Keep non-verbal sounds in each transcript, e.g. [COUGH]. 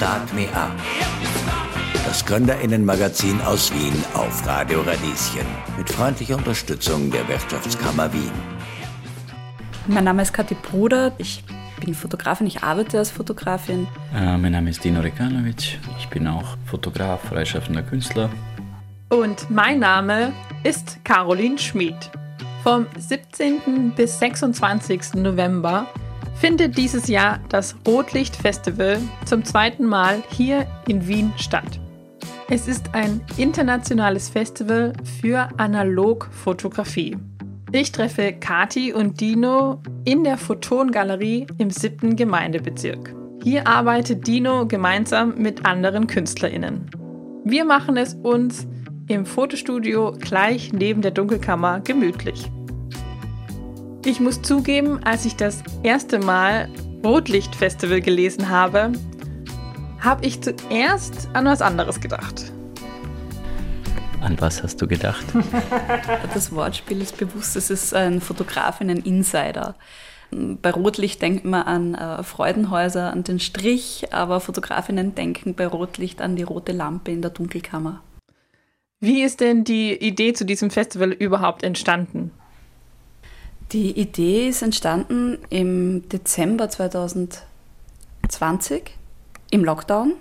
Start Me Up. Das Gründerinnenmagazin aus Wien auf Radio Radieschen mit freundlicher Unterstützung der Wirtschaftskammer Wien. Mein Name ist Kathi Bruder. Ich bin Fotografin, ich arbeite als Fotografin. Äh, mein Name ist Dino Rekanovic. Ich bin auch Fotograf, freischaffender Künstler. Und mein Name ist Caroline Schmid. Vom 17. bis 26. November findet dieses Jahr das Rotlicht-Festival zum zweiten Mal hier in Wien statt. Es ist ein internationales Festival für Analogfotografie. Ich treffe Kati und Dino in der Photongalerie im siebten Gemeindebezirk. Hier arbeitet Dino gemeinsam mit anderen KünstlerInnen. Wir machen es uns im Fotostudio gleich neben der Dunkelkammer gemütlich. Ich muss zugeben, als ich das erste Mal Rotlichtfestival gelesen habe, habe ich zuerst an was anderes gedacht. An was hast du gedacht? [LAUGHS] Das Wortspiel ist bewusst, es ist ein Fotografinnen-Insider. Bei Rotlicht denkt man an äh, Freudenhäuser, an den Strich, aber Fotografinnen denken bei Rotlicht an die rote Lampe in der Dunkelkammer. Wie ist denn die Idee zu diesem Festival überhaupt entstanden? Die Idee ist entstanden im Dezember 2020 im Lockdown.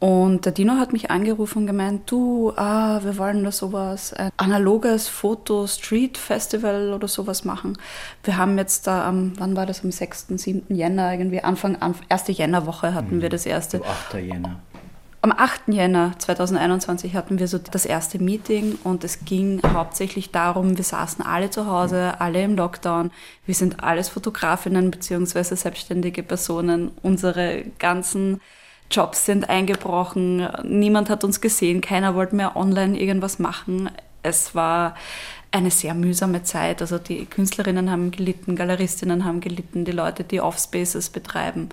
Und der Dino hat mich angerufen und gemeint, du, ah, wir wollen da sowas, ein analoges Foto-Street-Festival oder sowas machen. Wir haben jetzt da am, wann war das, am 6., 7. Jänner irgendwie, Anfang, 1. Jännerwoche hatten wir mhm. das erste. 8. Jänner. Am 8. Jänner 2021 hatten wir so das erste Meeting und es ging hauptsächlich darum, wir saßen alle zu Hause, alle im Lockdown. Wir sind alles Fotografinnen bzw. selbstständige Personen. Unsere ganzen Jobs sind eingebrochen. Niemand hat uns gesehen. Keiner wollte mehr online irgendwas machen. Es war eine sehr mühsame Zeit. Also die Künstlerinnen haben gelitten, Galeristinnen haben gelitten, die Leute, die Offspaces betreiben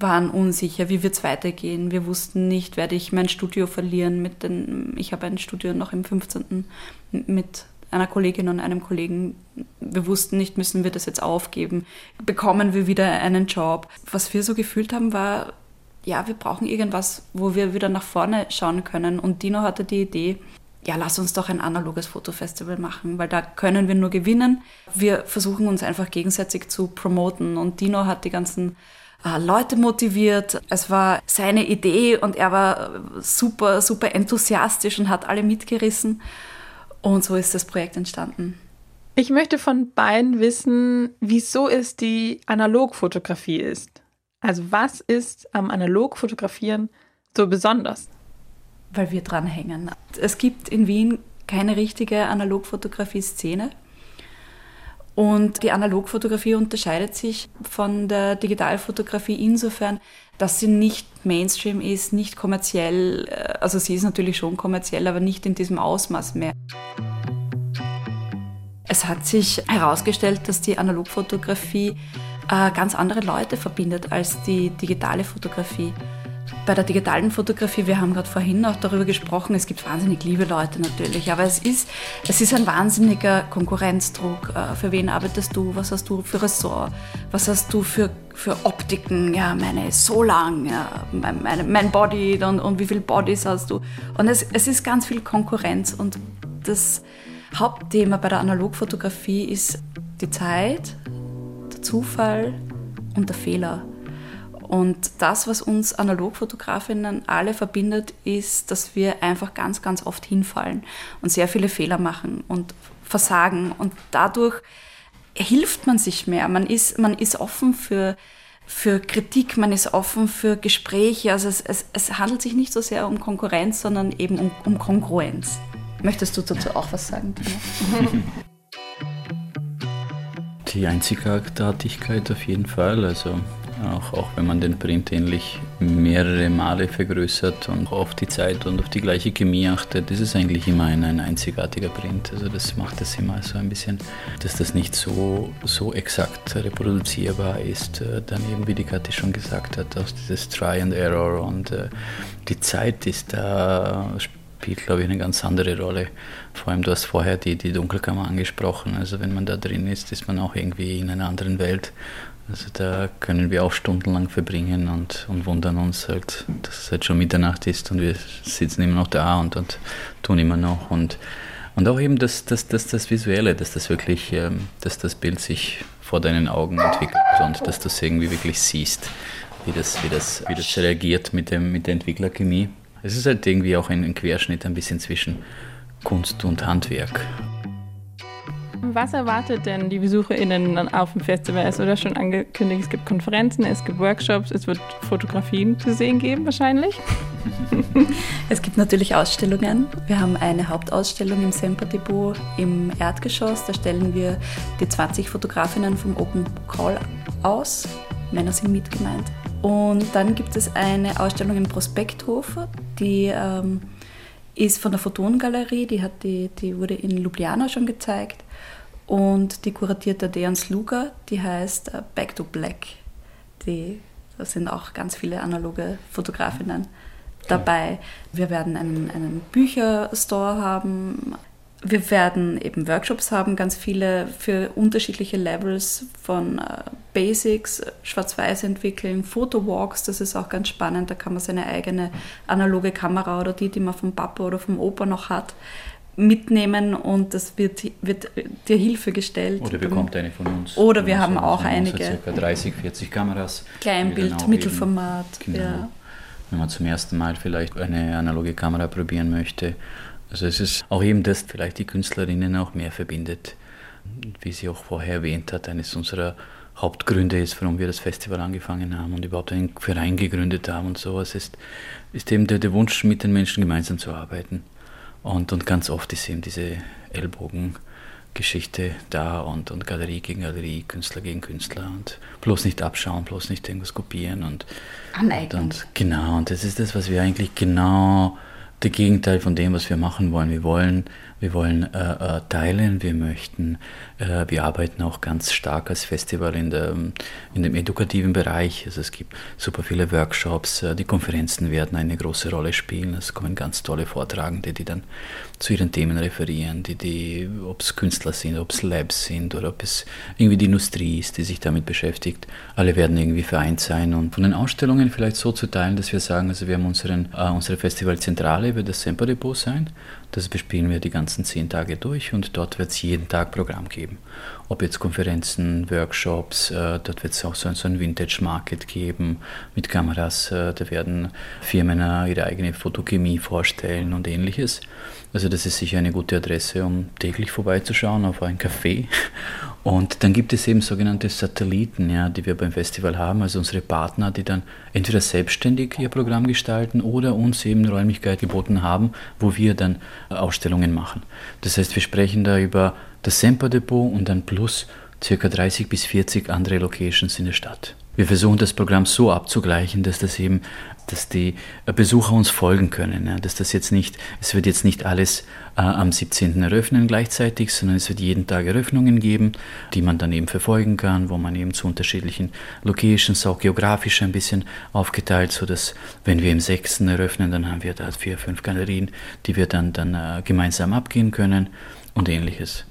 waren unsicher, wie wird es weitergehen. Wir wussten nicht, werde ich mein Studio verlieren mit den, ich habe ein Studio noch im 15. mit einer Kollegin und einem Kollegen. Wir wussten nicht, müssen wir das jetzt aufgeben? Bekommen wir wieder einen Job? Was wir so gefühlt haben, war, ja, wir brauchen irgendwas, wo wir wieder nach vorne schauen können. Und Dino hatte die Idee, ja, lass uns doch ein analoges Fotofestival machen, weil da können wir nur gewinnen. Wir versuchen uns einfach gegenseitig zu promoten. Und Dino hat die ganzen Leute motiviert. Es war seine Idee und er war super, super enthusiastisch und hat alle mitgerissen. Und so ist das Projekt entstanden. Ich möchte von beiden wissen, wieso es die Analogfotografie ist. Also was ist am Analogfotografieren so besonders? Weil wir dranhängen. Es gibt in Wien keine richtige Analogfotografie-Szene. Und die Analogfotografie unterscheidet sich von der Digitalfotografie insofern, dass sie nicht Mainstream ist, nicht kommerziell, äh, also sie ist natürlich schon kommerziell, aber nicht in diesem Ausmaß mehr. Es hat sich herausgestellt, dass die Analogfotografie äh, ganz andere Leute verbindet als die digitale Fotografie bei der digitalen Fotografie, wir haben gerade vorhin auch darüber gesprochen, es gibt wahnsinnig liebe Leute natürlich, aber es ist, es ist ein wahnsinniger Konkurrenzdruck. Äh, für wen arbeitest du? Was hast du für Ressort? Was hast du für, für Optiken? Ja, meine ist so lang, ja, mein, mein, mein Body und, und wie viele Bodies hast du? Und es, es ist ganz viel Konkurrenz und das Hauptthema bei der Analogfotografie ist die Zeit, der Zufall und der Fehler. Und das, was uns Analogfotografinnen alle verbindet, ist, dass wir einfach ganz, ganz oft hinfallen und sehr viele Fehler machen und versagen. Und dadurch hilft man sich mehr. Man ist, man ist offen für, für Kritik, man ist offen für Gespräche. Also es, es, es handelt sich nicht so sehr um Konkurrenz, sondern eben um, um Kongruenz. Möchtest du dazu auch was sagen, Timo? [LAUGHS] Die Einzigartigkeit auf jeden Fall. Also auch, auch wenn man den Print ähnlich mehrere Male vergrößert und auf die Zeit und auf die gleiche Chemie achtet, ist es eigentlich immer ein, ein einzigartiger Print. Also das macht es immer so ein bisschen, dass das nicht so, so exakt reproduzierbar ist. Äh, dann eben, wie die Kathi schon gesagt hat, auch dieses Try and Error und äh, die Zeit ist da, spielt, glaube ich, eine ganz andere Rolle. Vor allem, du hast vorher die, die Dunkelkammer angesprochen. Also wenn man da drin ist, ist man auch irgendwie in einer anderen Welt Also da können wir auch stundenlang verbringen und, und wundern uns halt, dass es halt schon Mitternacht ist und wir sitzen immer noch da und, und tun immer noch. Und, und auch eben das, das, das, das Visuelle, dass das wirklich, ähm, dass das Bild sich vor deinen Augen entwickelt und dass du es irgendwie wirklich siehst, wie das, wie das, wie das reagiert mit, dem, mit der Entwicklerchemie. Es ist halt irgendwie auch ein, ein Querschnitt ein bisschen zwischen Kunst und Handwerk. Was erwartet denn die BesucherInnen auf dem Festival? Es wurde schon angekündigt, es gibt Konferenzen, es gibt Workshops, es wird Fotografien zu sehen geben wahrscheinlich. [LAUGHS] Es gibt natürlich Ausstellungen. Wir haben eine Hauptausstellung im Semper Depot im Erdgeschoss. Da stellen wir die 20 Fotografinnen vom Open Call aus. Männer sind mitgemeint. Und dann gibt es eine Ausstellung im Prospekthof, die ähm, ist von der Photongalerie, die, hat die, die wurde in Ljubljana schon gezeigt und die kuratiert der Dejan Sluga, die heißt äh, Back to Black. Die, da sind auch ganz viele analoge Fotografinnen dabei. Wir werden einen, einen Bücherstore haben. Wir werden eben Workshops haben, ganz viele für unterschiedliche Levels von äh, Basics, Schwarz-Weiß entwickeln, Fotowalks, das ist auch ganz spannend, da kann man seine eigene analoge Kamera oder die, die man vom Papa oder vom Opa noch hat, mitnehmen und das wird, wird dir Hilfe gestellt. Oder bekommt eine von uns. Oder wir haben auch einige. Circa 30, 40 Kameras. Kleinbild, Mittelformat. Genau. Ja. Wenn man zum ersten Mal vielleicht eine analoge Kamera probieren möchte. Also es ist auch eben das, vielleicht die Künstlerinnen auch mehr verbindet. Wie sie auch vorher erwähnt hat, eines unserer Hauptgründe ist, warum wir das Festival angefangen haben und überhaupt einen Verein gegründet haben und sowas, ist, ist eben der, der Wunsch, mit den Menschen gemeinsam zu arbeiten. Und, und ganz oft ist eben diese Ellbogengeschichte da und, und Galerie gegen Galerie, Künstler gegen Künstler und bloß nicht abschauen, bloß nicht irgendwas kopieren und, und, und genau, und das ist das, was wir eigentlich genau der Gegenteil von dem, was wir machen wollen. Wir wollen, wir wollen äh, äh, teilen, wir möchten, äh, wir arbeiten auch ganz stark als Festival in, der, in dem edukativen Bereich. Also es gibt super viele Workshops, äh, die Konferenzen werden eine große Rolle spielen. Es kommen ganz tolle Vortragende, die dann zu ihren Themen referieren, die, die ob es Künstler sind, ob es Labs sind oder ob es irgendwie die Industrie ist, die sich damit beschäftigt. Alle werden irgendwie vereint sein und von den Ausstellungen vielleicht so zu teilen, dass wir sagen, also wir haben unseren, äh, unsere Festivalzentrale wird das Semper Depot sein. Das bespielen wir die ganzen zehn Tage durch und dort wird es jeden Tag Programm geben. Ob jetzt Konferenzen, Workshops, äh, dort wird es auch so, so ein Vintage Market geben mit Kameras. Äh, da werden Firmen ihre eigene Fotochemie vorstellen und ähnliches. Also das ist sicher eine gute Adresse, um täglich vorbeizuschauen auf ein Café. Und dann gibt es eben sogenannte Satelliten, ja, die wir beim Festival haben, also unsere Partner, die dann entweder selbstständig ihr Programm gestalten oder uns eben Räumlichkeit geboten haben, wo wir dann Ausstellungen machen. Das heißt, wir sprechen da über das Semper Depot und dann plus ca. 30 bis 40 andere Locations in der Stadt. Wir versuchen das Programm so abzugleichen, dass das eben dass die Besucher uns folgen können. Ja, dass das jetzt nicht, es wird jetzt nicht alles äh, am 17. eröffnen gleichzeitig, sondern es wird jeden Tag Eröffnungen geben, die man dann eben verfolgen kann, wo man eben zu unterschiedlichen Locations, auch geografisch ein bisschen aufgeteilt, sodass wenn wir im 6. eröffnen, dann haben wir da vier, fünf Galerien, die wir dann, dann äh, gemeinsam abgehen können und ähnliches.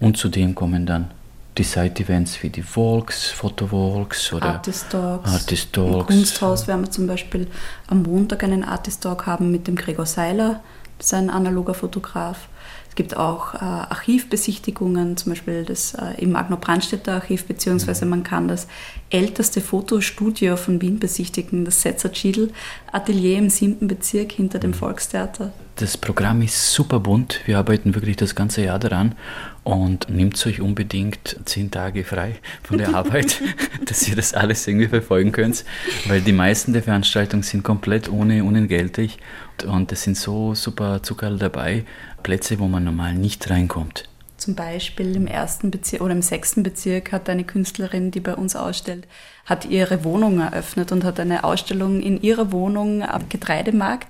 Und zudem kommen dann die Side-Events wie die Walks, Fotowalks oder Artist Talks. Artist Talks. Im Kunsthaus werden wir zum Beispiel am Montag einen Artist Talk haben mit dem Gregor Seiler, das ist ein analoger Fotograf. Es gibt auch äh, Archivbesichtigungen, zum Beispiel das äh, im Magno-Brandstätter Archiv, beziehungsweise man kann das älteste Fotostudio von Wien besichtigen, das Setzer Schiedl Atelier im siebten Bezirk hinter dem Volkstheater. Das Programm ist super bunt. Wir arbeiten wirklich das ganze Jahr daran und nehmt euch unbedingt zehn Tage frei von der Arbeit, [LAUGHS] dass ihr das alles irgendwie verfolgen könnt, weil die meisten der Veranstaltungen sind komplett ohne unentgeltlich und es sind so super Zuckerl dabei, Plätze, wo man normal nicht reinkommt. Zum Beispiel im ersten Bezirk oder im sechsten Bezirk hat eine Künstlerin, die bei uns ausstellt, hat ihre Wohnung eröffnet und hat eine Ausstellung in ihrer Wohnung am Getreidemarkt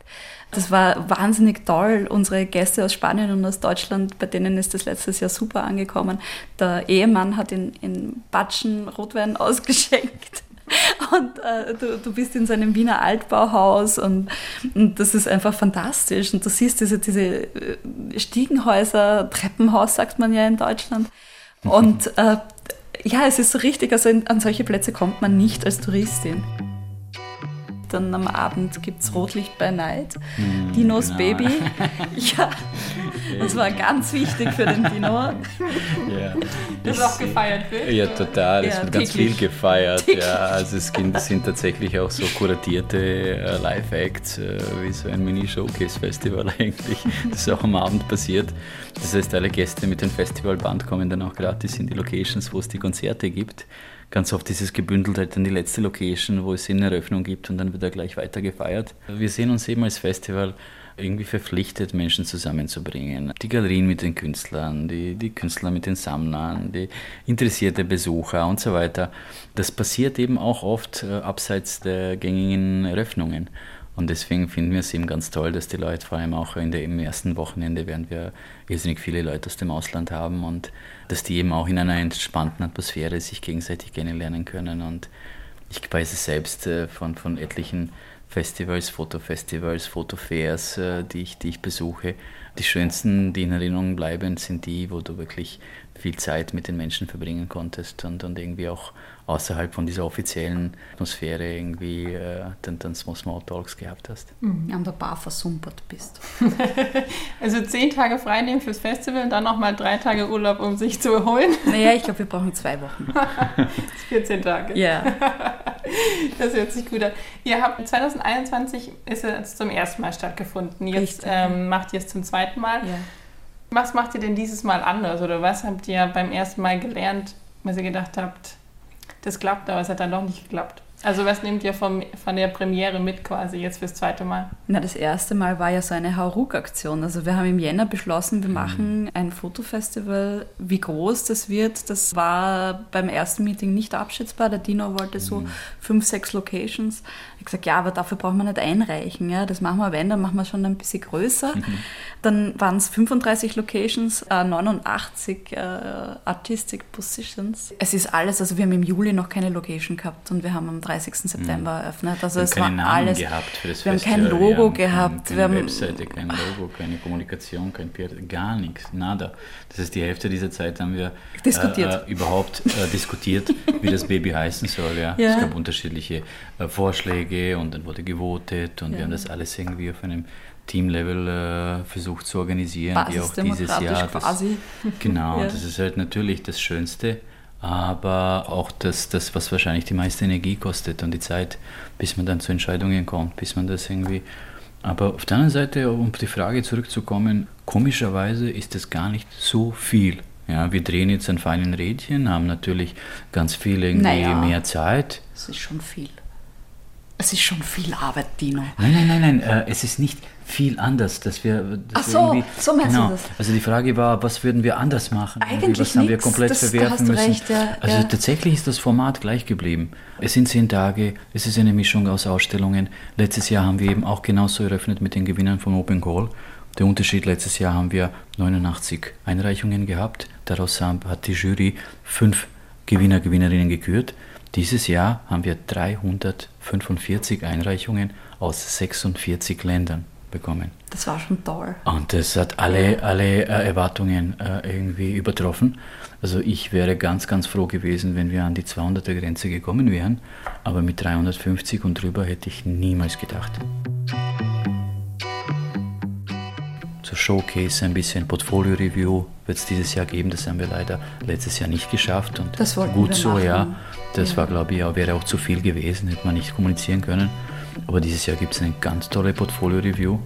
das war wahnsinnig toll. Unsere Gäste aus Spanien und aus Deutschland, bei denen ist das letztes Jahr super angekommen. Der Ehemann hat in, in Batschen Rotwein [LAUGHS] ausgeschenkt. Und äh, du, du bist in seinem Wiener Altbauhaus und, und das ist einfach fantastisch. Und du siehst diese, diese äh, Stiegenhäuser, Treppenhaus sagt man ja in Deutschland. Und äh, Ja, es ist so richtig, also in, an solche Plätze kommt man nicht als Touristin dann am Abend gibt es Rotlicht bei Night. Mm, Dinos genau. Baby. [LAUGHS] ja, das war ganz wichtig für den Dino. Ja. Das auch gefeiert wird? Ja, total. Es ja, wird ganz viel gefeiert. Ja, also es sind tatsächlich auch so kuratierte äh, Live-Acts, äh, wie so ein Mini-Showcase-Festival [LAUGHS] eigentlich. Das ist auch am Abend passiert. Das heißt, alle Gäste mit dem Festivalband kommen dann auch gratis in die Locations, wo es die Konzerte gibt ganz oft ist es gebündelt halt dann die letzte Location, wo es eine Eröffnung gibt und dann wird er gleich weiter gefeiert. Wir sehen uns eben als Festival irgendwie verpflichtet, Menschen zusammenzubringen. Die Galerien mit den Künstlern, die, die Künstler mit den Sammlern, die interessierte Besucher und so weiter. Das passiert eben auch oft äh, abseits der gängigen Eröffnungen. Und deswegen finden wir es eben ganz toll, dass die Leute vor allem auch in der, im ersten Wochenende, während wir irrsinnig viele Leute aus dem Ausland haben und dass die eben auch in einer entspannten Atmosphäre sich gegenseitig kennenlernen können. Und ich weiß es selbst äh, von, von etlichen Festivals, Fotofestivals, Fotofairs, äh, die, ich, die ich besuche. Die schönsten, die in Erinnerung bleiben, sind die, wo du wirklich viel Zeit mit den Menschen verbringen konntest und, und irgendwie auch außerhalb von dieser offiziellen Atmosphäre irgendwie äh, dann, dann Small Talks gehabt hast. Mhm, an der Bar versumpert bist. [LAUGHS] also zehn Tage frei nehmen fürs Festival und dann nochmal drei Tage Urlaub, um sich zu erholen. Naja, ich glaube, wir brauchen zwei Wochen. [LAUGHS] 14 Tage. Ja. [LAUGHS] Das hört sich gut an. Ihr habt 2021 ist es zum ersten Mal stattgefunden. Jetzt ähm, macht ihr es zum zweiten Mal. Ja. Was macht ihr denn dieses Mal anders? Oder was habt ihr beim ersten Mal gelernt, was ihr gedacht habt, das klappt, aber es hat dann doch nicht geklappt? Also was nehmt ihr vom, von der Premiere mit quasi jetzt fürs zweite Mal? Na, das erste Mal war ja so eine Hauruck-Aktion. Also wir haben im Jänner beschlossen, wir mhm. machen ein Fotofestival. Wie groß das wird, das war beim ersten Meeting nicht abschätzbar. Der Dino wollte so mhm. fünf, sechs Locations. Ich habe gesagt, ja, aber dafür brauchen wir nicht einreichen. Ja, das machen wir, wenn, dann machen wir schon ein bisschen größer. Mhm. Dann waren es 35 Locations, äh, 89 äh, Artistic Positions. Es ist alles, also wir haben im Juli noch keine Location gehabt und wir haben am 30. September mhm. eröffnet. Also wir es war Namen alles. Gehabt für das wir Festival. haben kein Logo wir haben gehabt. Keine, keine Webseite, kein Logo, keine Kommunikation, kein PR, gar nichts, nada. Das heißt, die Hälfte dieser Zeit haben wir diskutiert. Äh, überhaupt äh, diskutiert, [LAUGHS] wie das Baby heißen soll. Ja. ja. Es gab unterschiedliche äh, Vorschläge und dann wurde gewotet und ja. wir haben das alles irgendwie auf einem Teamlevel äh, versucht zu organisieren, die auch dieses Jahr. Das, genau, [LAUGHS] ja. das ist halt natürlich das Schönste, aber auch das, das, was wahrscheinlich die meiste Energie kostet und die Zeit, bis man dann zu Entscheidungen kommt, bis man das irgendwie. Aber auf der anderen Seite, um auf die Frage zurückzukommen, komischerweise ist es gar nicht so viel. Ja, wir drehen jetzt ein feinen Rädchen, haben natürlich ganz viel irgendwie naja, mehr Zeit. Es ist schon viel. Es ist schon viel Arbeit, Dino. Nein, nein, nein, nein. Äh, es ist nicht viel anders, dass wir. Dass Ach so, wir so meinst genau, du das? Also die Frage war, was würden wir anders machen? Eigentlich was haben wir komplett das, verwerfen müssen? Recht, ja, also ja. tatsächlich ist das Format gleich geblieben. Es sind zehn Tage, es ist eine Mischung aus Ausstellungen. Letztes Jahr haben wir eben auch genauso eröffnet mit den Gewinnern von Open Call. Der Unterschied, letztes Jahr haben wir 89 Einreichungen gehabt. Daraus hat die Jury fünf Gewinner, Gewinnerinnen gekürt. Dieses Jahr haben wir 345 Einreichungen aus 46 Ländern bekommen. Das war schon toll. Und das hat alle, alle äh, Erwartungen äh, irgendwie übertroffen. Also ich wäre ganz, ganz froh gewesen, wenn wir an die 200er Grenze gekommen wären, aber mit 350 und drüber hätte ich niemals gedacht. Zur Showcase ein bisschen Portfolio-Review wird es dieses Jahr geben. Das haben wir leider letztes Jahr nicht geschafft und das gut so, machen. ja. Das ja. war, glaube ich, auch, wäre auch zu viel gewesen, hätte man nicht kommunizieren können. Aber dieses Jahr gibt es eine ganz tolle Portfolio-Review,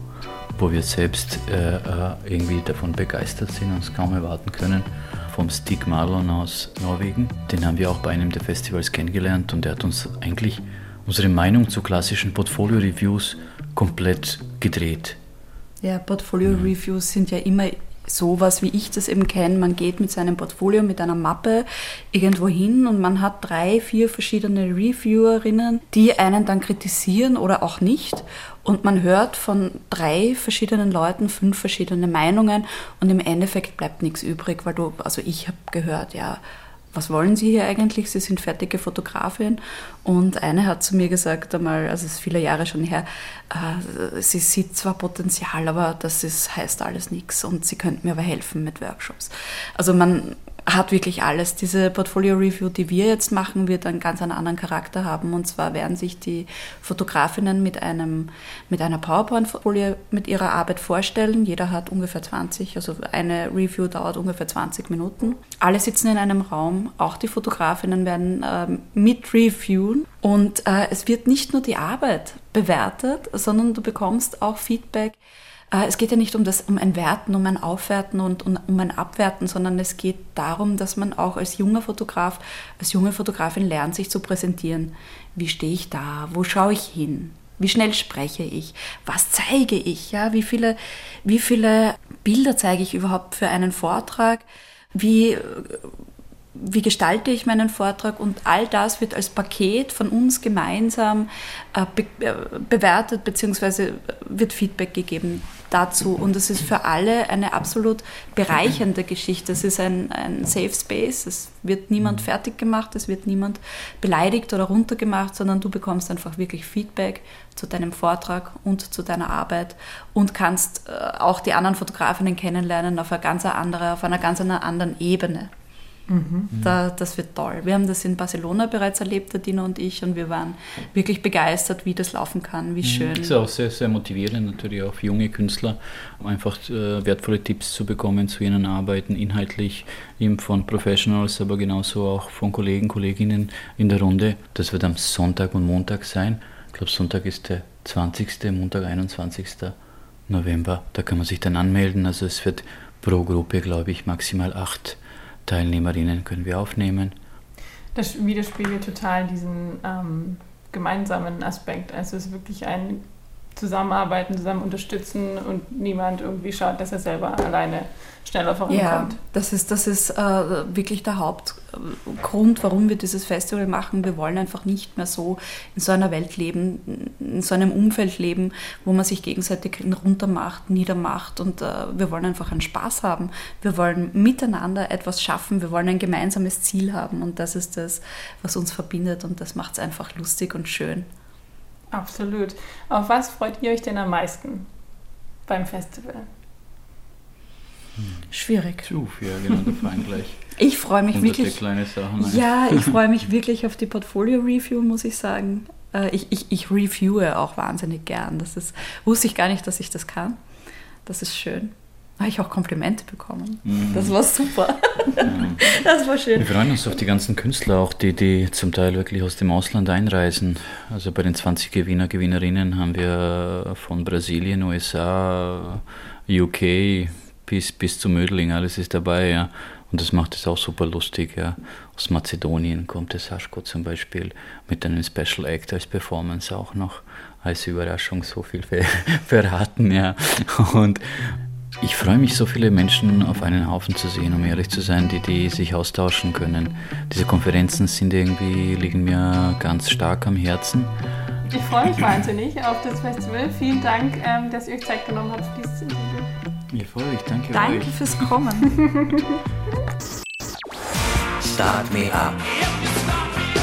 wo wir selbst äh, äh, irgendwie davon begeistert sind und es kaum erwarten können. Vom Stig Marlon aus Norwegen. Den haben wir auch bei einem der Festivals kennengelernt und der hat uns eigentlich unsere Meinung zu klassischen Portfolio-Reviews komplett gedreht. Ja, Portfolio-Reviews sind ja immer sowas, wie ich das eben kenne. Man geht mit seinem Portfolio, mit einer Mappe irgendwo hin und man hat drei, vier verschiedene Reviewerinnen, die einen dann kritisieren oder auch nicht. Und man hört von drei verschiedenen Leuten fünf verschiedene Meinungen und im Endeffekt bleibt nichts übrig, weil du, also ich habe gehört, ja, was wollen Sie hier eigentlich? Sie sind fertige Fotografin. Und eine hat zu mir gesagt einmal, also es ist viele Jahre schon her, äh, sie sieht zwar Potenzial, aber das ist, heißt alles nichts und sie könnte mir aber helfen mit Workshops. Also man hat wirklich alles. Diese Portfolio-Review, die wir jetzt machen, wird einen ganz anderen Charakter haben. Und zwar werden sich die Fotografinnen mit, einem, mit einer PowerPoint-Folie mit ihrer Arbeit vorstellen. Jeder hat ungefähr 20, also eine Review dauert ungefähr 20 Minuten. Alle sitzen in einem Raum, auch die Fotografinnen werden äh, mit reviewen. Und äh, es wird nicht nur die Arbeit bewertet, sondern du bekommst auch Feedback es geht ja nicht um das, um ein Werten, um ein Aufwerten und um ein Abwerten, sondern es geht darum, dass man auch als junger Fotograf, als junge Fotografin lernt, sich zu präsentieren. Wie stehe ich da? Wo schaue ich hin? Wie schnell spreche ich? Was zeige ich? Ja, wie viele, wie viele Bilder zeige ich überhaupt für einen Vortrag? Wie, wie gestalte ich meinen Vortrag und all das wird als Paket von uns gemeinsam äh, be äh, bewertet bzw. wird Feedback gegeben dazu und es ist für alle eine absolut bereichernde Geschichte. Es ist ein, ein Safe Space, es wird niemand fertig gemacht, es wird niemand beleidigt oder runtergemacht, sondern du bekommst einfach wirklich Feedback zu deinem Vortrag und zu deiner Arbeit und kannst äh, auch die anderen Fotografinnen kennenlernen auf, eine ganz andere, auf einer ganz anderen Ebene. Mhm. Da, das wird toll. Wir haben das in Barcelona bereits erlebt, der Dino und ich, und wir waren wirklich begeistert, wie das laufen kann, wie mhm. schön. Das ist auch sehr, sehr motivierend, natürlich auch für junge Künstler, um einfach äh, wertvolle Tipps zu bekommen zu ihren Arbeiten, inhaltlich eben von Professionals, aber genauso auch von Kollegen, Kolleginnen in der Runde. Das wird am Sonntag und Montag sein. Ich glaube, Sonntag ist der 20., Montag 21. November. Da kann man sich dann anmelden. Also es wird pro Gruppe, glaube ich, maximal acht Teilnehmerinnen können wir aufnehmen. Das widerspiegelt total diesen ähm, gemeinsamen Aspekt. Also es ist wirklich ein Zusammenarbeiten, zusammen unterstützen und niemand irgendwie schaut, dass er selber alleine schneller vorankommt. Ja, das ist, das ist äh, wirklich der Hauptgrund, warum wir dieses Festival machen. Wir wollen einfach nicht mehr so in so einer Welt leben, in so einem Umfeld leben, wo man sich gegenseitig runtermacht, niedermacht und äh, wir wollen einfach einen Spaß haben. Wir wollen miteinander etwas schaffen, wir wollen ein gemeinsames Ziel haben und das ist das, was uns verbindet und das macht es einfach lustig und schön. Absolut. Auf was freut ihr euch denn am meisten beim Festival? Schwierig. Zu, ja, genau, da fallen gleich. [LAUGHS] Ich freue mich wirklich. Kleine Sachen ja, ich [LAUGHS] freue mich wirklich auf die Portfolio-Review, muss ich sagen. Äh, ich, ich, ich reviewe auch wahnsinnig gern. Das ist, wusste ich gar nicht, dass ich das kann. Das ist schön habe ich auch Komplimente bekommen. Mhm. Das war super. Mhm. Das war schön. Wir freuen uns auf die ganzen Künstler, auch die, die zum Teil wirklich aus dem Ausland einreisen. Also bei den 20 Gewinner, Gewinnerinnen haben wir von Brasilien, USA, UK bis, bis zu Mödling, alles ist dabei, ja. Und das macht es auch super lustig, ja. Aus Mazedonien kommt der Saschko zum Beispiel mit einem Special Act als Performance auch noch als Überraschung so viel [LAUGHS] verraten, ja. Und ich freue mich, so viele Menschen auf einen Haufen zu sehen, um ehrlich zu sein, die, die sich austauschen können. Diese Konferenzen sind irgendwie, liegen mir ganz stark am Herzen. Ich freue mich wahnsinnig auf das Festival. Vielen Dank, ähm, dass ihr euch Zeit genommen habt für dieses Interview. Ich freue mich, danke Danke euch. fürs Kommen. Start Me Up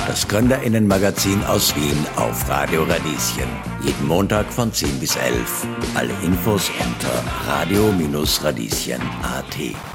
das Gründerinnenmagazin aus Wien auf Radio Radieschen. Jeden Montag von 10 bis 11. Alle Infos unter radio-radieschen.at.